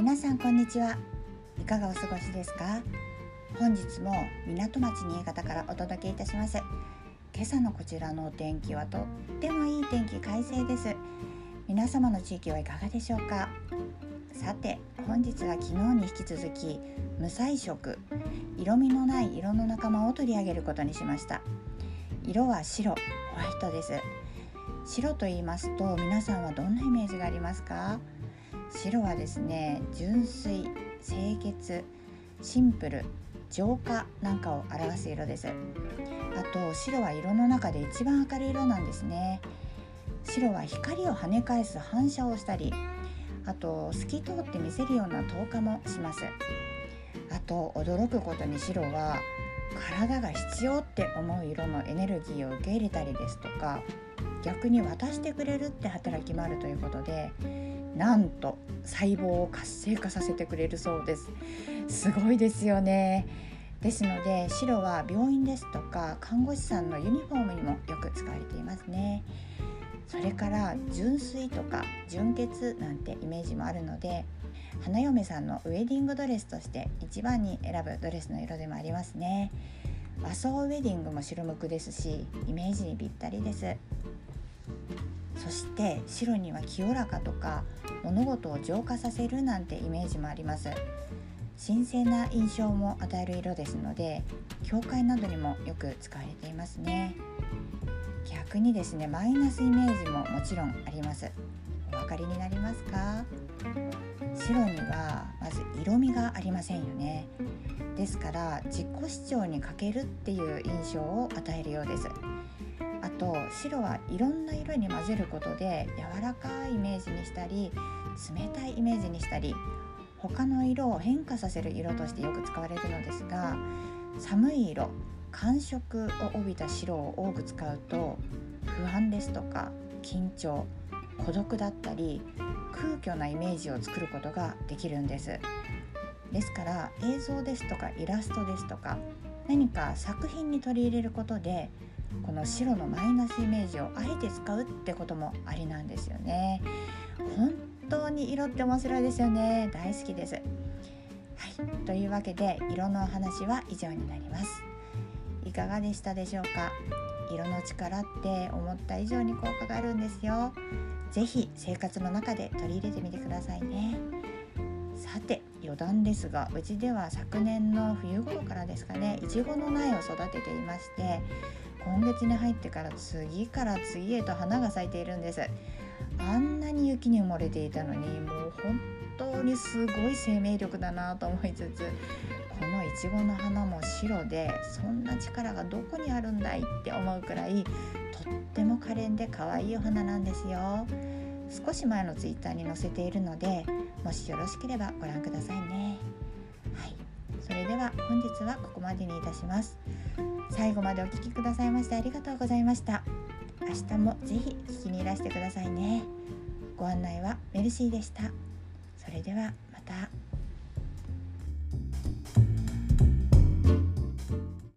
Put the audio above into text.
皆さんこんにちは。いかがお過ごしですか？本日も港町新潟からお届けいたします。今朝のこちらのお天気はとってもいい天気快晴です。皆様の地域はいかがでしょうか？さて本日は昨日に引き続き無彩色色味のない色の仲間を取り上げることにしました。色は白ホワイトです。白と言いますと皆さんはどんなイメージがありますか？白はですね純粋清潔シンプル浄化なんかを表す色です。あと白は色の中で一番明るい色なんですね。白は光を跳ね返す反射をしたりあと透き通って見せるような透過もします。あと驚くことに白は体が必要って思う色のエネルギーを受け入れたりですとか逆に渡してくれるって働きもあるということでなんと細胞を活性化させてくれるそうです。すごいですよね。ですので白は病院ですとか看護師さんのユニフォームにもよく使われていますね。それから純粋とか純潔なんてイメージもあるので花嫁さんのウェディングドレスとして一番に選ぶドレスの色でもありますね。和装ウェディングも白むくですしイメージにぴったりです。そして白には清らかとか物事を浄化させるなんてイメージもあります。神聖な印象も与える色ですので教会などにもよく使われていますね。逆にですねマイナスイメージももちろんあります。お分かりになりますか？白にはまず色味がありませんよね。ですから自己主張に欠けるっていう印象を与えるようです。あと白はいろんな色に混ぜることで柔らかいイメージにしたり冷たいイメージにしたり他の色を変化させる色としてよく使われるのですが寒い色寒色を帯びた白を多く使うと不安ですとか緊張孤独だったり空虚なイメージを作ることができるんです。ですから映像ですとかイラストですとか何か作品に取り入れることでこの白のマイナスイメージをあえて使うってこともありなんですよね。本当に色って面白いですよね。大好きです。はい。というわけで色のお話は以上になります。いかがでしたでしょうか？色の力って思った以上に効果があるんですよ。是非生活の中で取り入れてみてくださいね。さて余談ですがうちでは昨年の冬頃からですかねいちごの苗を育てていまして今月に入ってから次から次へと花が咲いているんです。あんなに雪に埋もれていたのにもう本当にすごい生命力だなと思いつつこのいちごの花も白でそんな力がどこにあるんだいって思うくらいとっても可憐で可愛いお花なんですよ。少し前のツイッターに載せているのでもしよろしければご覧くださいね。はい。それでは本日はここまでにいたします。最後までお聴きくださいましてありがとうございました。明日もぜひ聞きにいらしてくださいね。ご案内はメルシーでした。それではまた。